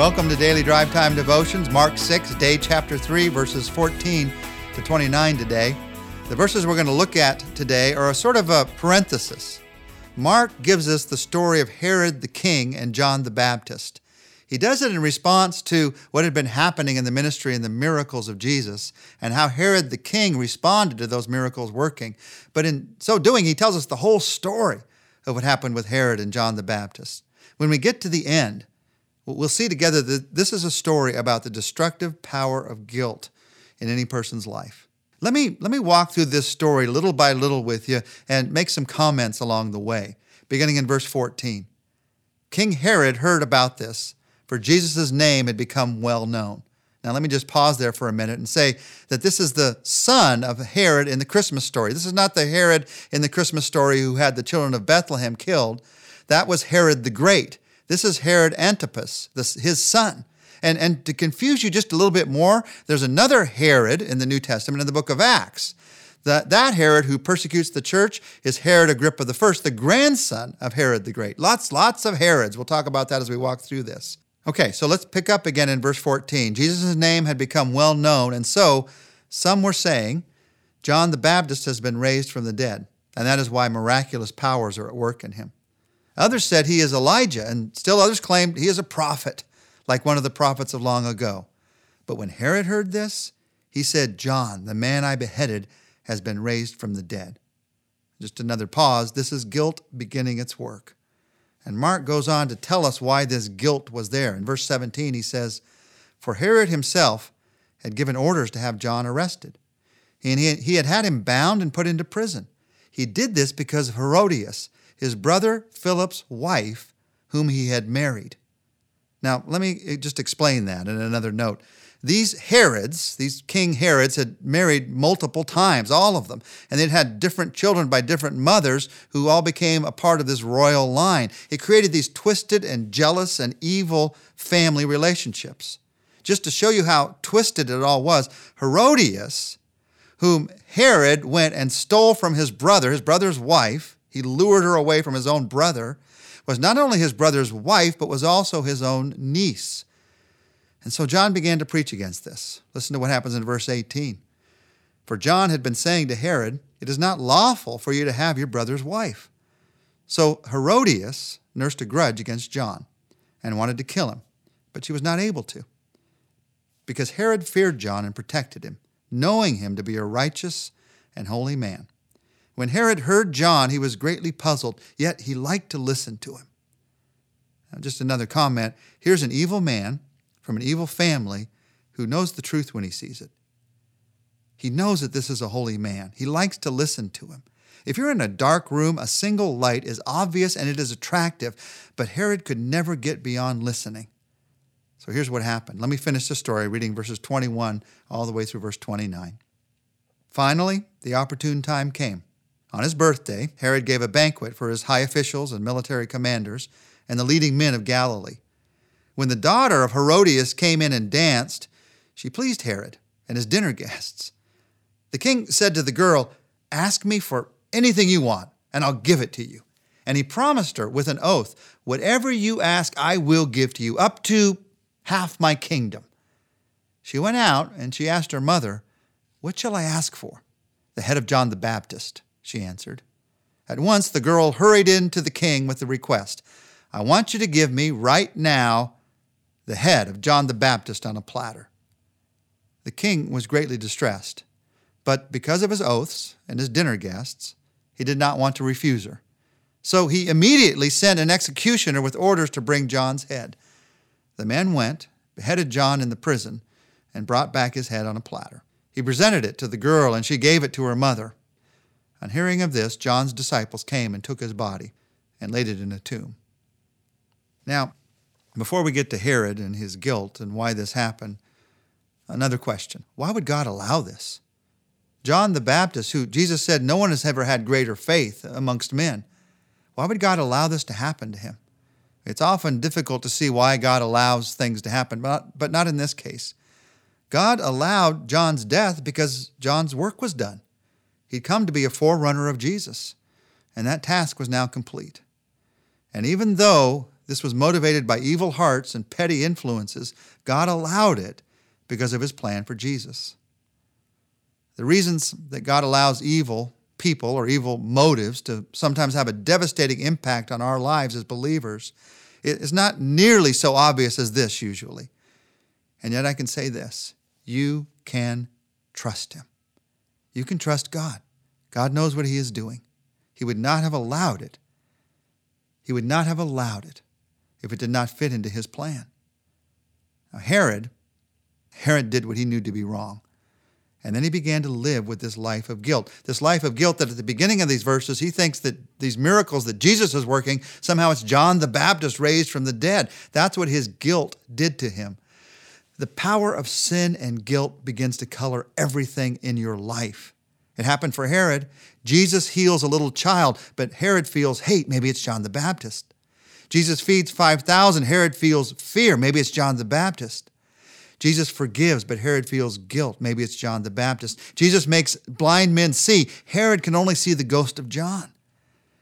Welcome to Daily Drive Time Devotions, Mark 6, day chapter 3, verses 14 to 29 today. The verses we're going to look at today are a sort of a parenthesis. Mark gives us the story of Herod the king and John the Baptist. He does it in response to what had been happening in the ministry and the miracles of Jesus and how Herod the king responded to those miracles working. But in so doing, he tells us the whole story of what happened with Herod and John the Baptist. When we get to the end, we'll see together that this is a story about the destructive power of guilt in any person's life. Let me, let me walk through this story little by little with you and make some comments along the way, beginning in verse 14. King Herod heard about this for Jesus' name had become well known. Now, let me just pause there for a minute and say that this is the son of Herod in the Christmas story. This is not the Herod in the Christmas story who had the children of Bethlehem killed. That was Herod the Great. This is Herod Antipas, his son. And, and to confuse you just a little bit more, there's another Herod in the New Testament in the book of Acts. That, that Herod who persecutes the church is Herod Agrippa I, the grandson of Herod the Great. Lots, lots of Herods. We'll talk about that as we walk through this. Okay, so let's pick up again in verse 14. Jesus' name had become well known, and so some were saying, John the Baptist has been raised from the dead, and that is why miraculous powers are at work in him. Others said he is Elijah, and still others claimed he is a prophet, like one of the prophets of long ago. But when Herod heard this, he said, John, the man I beheaded, has been raised from the dead. Just another pause. This is guilt beginning its work. And Mark goes on to tell us why this guilt was there. In verse 17, he says, For Herod himself had given orders to have John arrested, and he had had him bound and put into prison. He did this because of Herodias, his brother Philip's wife, whom he had married. Now, let me eh, just explain that in another note. These Herods, these King Herods, had married multiple times, all of them, and they'd had different children by different mothers who all became a part of this royal line. It created these twisted and jealous and evil family relationships. Just to show you how twisted it all was, Herodias, whom Herod went and stole from his brother, his brother's wife, he lured her away from his own brother, was not only his brother's wife, but was also his own niece. And so John began to preach against this. Listen to what happens in verse 18. For John had been saying to Herod, It is not lawful for you to have your brother's wife. So Herodias nursed a grudge against John and wanted to kill him, but she was not able to. Because Herod feared John and protected him, knowing him to be a righteous and holy man. When Herod heard John, he was greatly puzzled, yet he liked to listen to him. Now, just another comment. Here's an evil man from an evil family who knows the truth when he sees it. He knows that this is a holy man. He likes to listen to him. If you're in a dark room, a single light is obvious and it is attractive, but Herod could never get beyond listening. So here's what happened. Let me finish the story reading verses 21 all the way through verse 29. Finally, the opportune time came. On his birthday, Herod gave a banquet for his high officials and military commanders and the leading men of Galilee. When the daughter of Herodias came in and danced, she pleased Herod and his dinner guests. The king said to the girl, Ask me for anything you want, and I'll give it to you. And he promised her with an oath, Whatever you ask, I will give to you, up to half my kingdom. She went out and she asked her mother, What shall I ask for? The head of John the Baptist, she answered. At once the girl hurried in to the king with the request I want you to give me right now the head of John the Baptist on a platter. The king was greatly distressed, but because of his oaths and his dinner guests, he did not want to refuse her. So he immediately sent an executioner with orders to bring John's head. The man went, beheaded John in the prison, and brought back his head on a platter. He presented it to the girl, and she gave it to her mother. On hearing of this, John's disciples came and took his body and laid it in a tomb. Now, before we get to Herod and his guilt and why this happened, another question. Why would God allow this? John the Baptist, who Jesus said no one has ever had greater faith amongst men, why would God allow this to happen to him? It's often difficult to see why God allows things to happen, but, but not in this case. God allowed John's death because John's work was done. He'd come to be a forerunner of Jesus, and that task was now complete. And even though this was motivated by evil hearts and petty influences, God allowed it because of his plan for Jesus. The reasons that God allows evil people or evil motives to sometimes have a devastating impact on our lives as believers is not nearly so obvious as this usually. And yet I can say this you can trust him. You can trust God. God knows what he is doing. He would not have allowed it. He would not have allowed it if it did not fit into his plan. Now, Herod, Herod did what he knew to be wrong. And then he began to live with this life of guilt. This life of guilt that at the beginning of these verses, he thinks that these miracles that Jesus is working, somehow it's John the Baptist raised from the dead. That's what his guilt did to him. The power of sin and guilt begins to color everything in your life. It happened for Herod. Jesus heals a little child, but Herod feels hate. Maybe it's John the Baptist. Jesus feeds 5,000. Herod feels fear. Maybe it's John the Baptist. Jesus forgives, but Herod feels guilt. Maybe it's John the Baptist. Jesus makes blind men see. Herod can only see the ghost of John.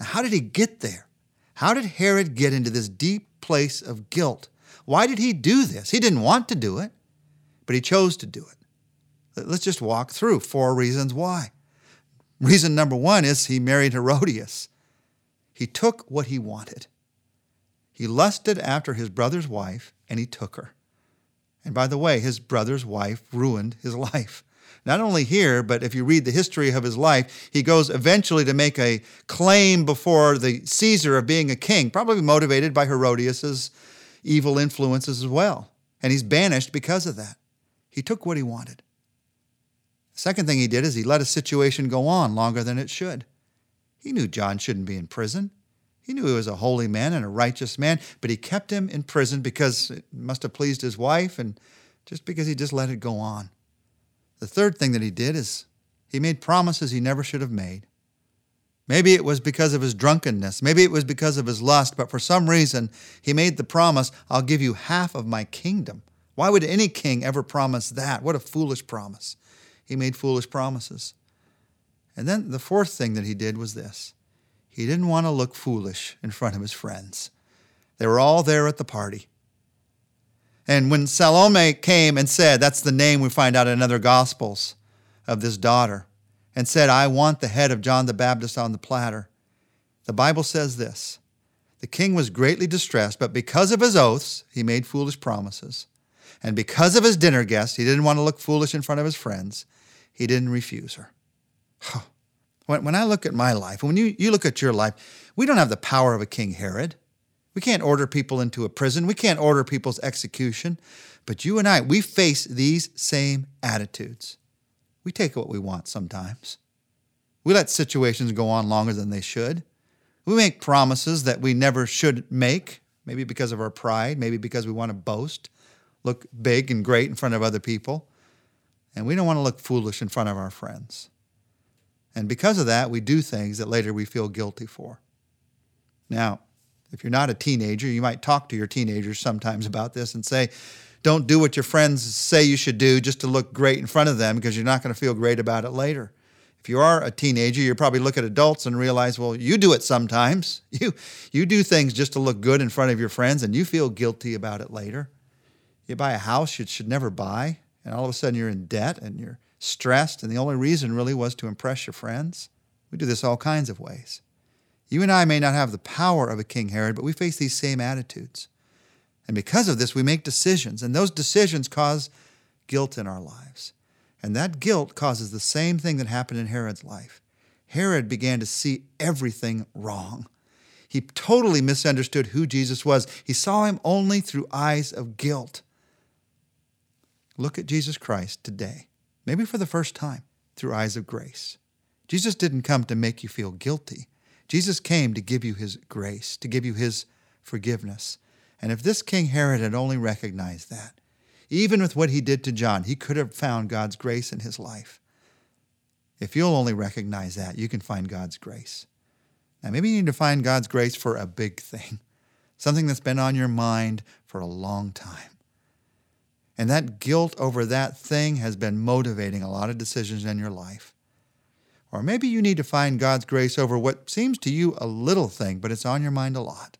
Now, how did he get there? How did Herod get into this deep place of guilt? Why did he do this? He didn't want to do it, but he chose to do it. Let's just walk through four reasons why. Reason number one is he married Herodias. He took what he wanted. He lusted after his brother's wife and he took her. And by the way, his brother's wife ruined his life. Not only here, but if you read the history of his life, he goes eventually to make a claim before the Caesar of being a king, probably motivated by Herodias's evil influences as well. And he's banished because of that. He took what he wanted. The second thing he did is he let a situation go on longer than it should. He knew John shouldn't be in prison. He knew he was a holy man and a righteous man, but he kept him in prison because it must have pleased his wife and just because he just let it go on. The third thing that he did is he made promises he never should have made. Maybe it was because of his drunkenness. Maybe it was because of his lust, but for some reason, he made the promise I'll give you half of my kingdom. Why would any king ever promise that? What a foolish promise. He made foolish promises. And then the fourth thing that he did was this he didn't want to look foolish in front of his friends. They were all there at the party. And when Salome came and said, that's the name we find out in other Gospels of this daughter, and said, I want the head of John the Baptist on the platter, the Bible says this The king was greatly distressed, but because of his oaths, he made foolish promises. And because of his dinner guests, he didn't want to look foolish in front of his friends, he didn't refuse her. When, when I look at my life, when you, you look at your life, we don't have the power of a King Herod. We can't order people into a prison. We can't order people's execution. But you and I, we face these same attitudes. We take what we want sometimes. We let situations go on longer than they should. We make promises that we never should make, maybe because of our pride, maybe because we want to boast, look big and great in front of other people. And we don't want to look foolish in front of our friends. And because of that, we do things that later we feel guilty for. Now, if you're not a teenager, you might talk to your teenagers sometimes about this and say, don't do what your friends say you should do just to look great in front of them because you're not going to feel great about it later. If you are a teenager, you probably look at adults and realize, well, you do it sometimes. You, you do things just to look good in front of your friends and you feel guilty about it later. You buy a house you should never buy, and all of a sudden you're in debt and you're stressed, and the only reason really was to impress your friends. We do this all kinds of ways. You and I may not have the power of a King Herod, but we face these same attitudes. And because of this, we make decisions, and those decisions cause guilt in our lives. And that guilt causes the same thing that happened in Herod's life. Herod began to see everything wrong. He totally misunderstood who Jesus was. He saw him only through eyes of guilt. Look at Jesus Christ today maybe for the first time, through eyes of grace. Jesus didn't come to make you feel guilty. Jesus came to give you his grace, to give you his forgiveness. And if this King Herod had only recognized that, even with what he did to John, he could have found God's grace in his life. If you'll only recognize that, you can find God's grace. Now, maybe you need to find God's grace for a big thing, something that's been on your mind for a long time. And that guilt over that thing has been motivating a lot of decisions in your life. Or maybe you need to find God's grace over what seems to you a little thing, but it's on your mind a lot.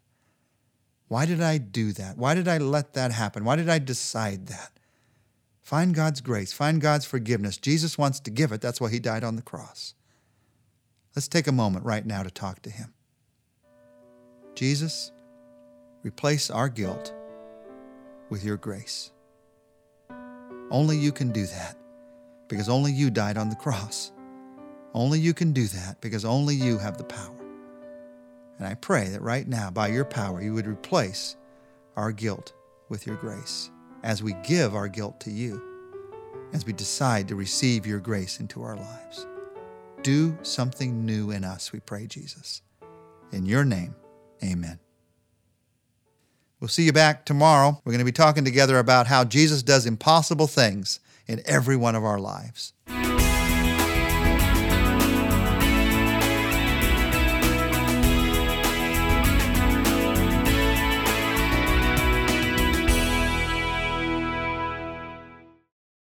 Why did I do that? Why did I let that happen? Why did I decide that? Find God's grace, find God's forgiveness. Jesus wants to give it. That's why he died on the cross. Let's take a moment right now to talk to him. Jesus, replace our guilt with your grace. Only you can do that because only you died on the cross. Only you can do that because only you have the power. And I pray that right now, by your power, you would replace our guilt with your grace as we give our guilt to you, as we decide to receive your grace into our lives. Do something new in us, we pray, Jesus. In your name, amen. We'll see you back tomorrow. We're going to be talking together about how Jesus does impossible things in every one of our lives.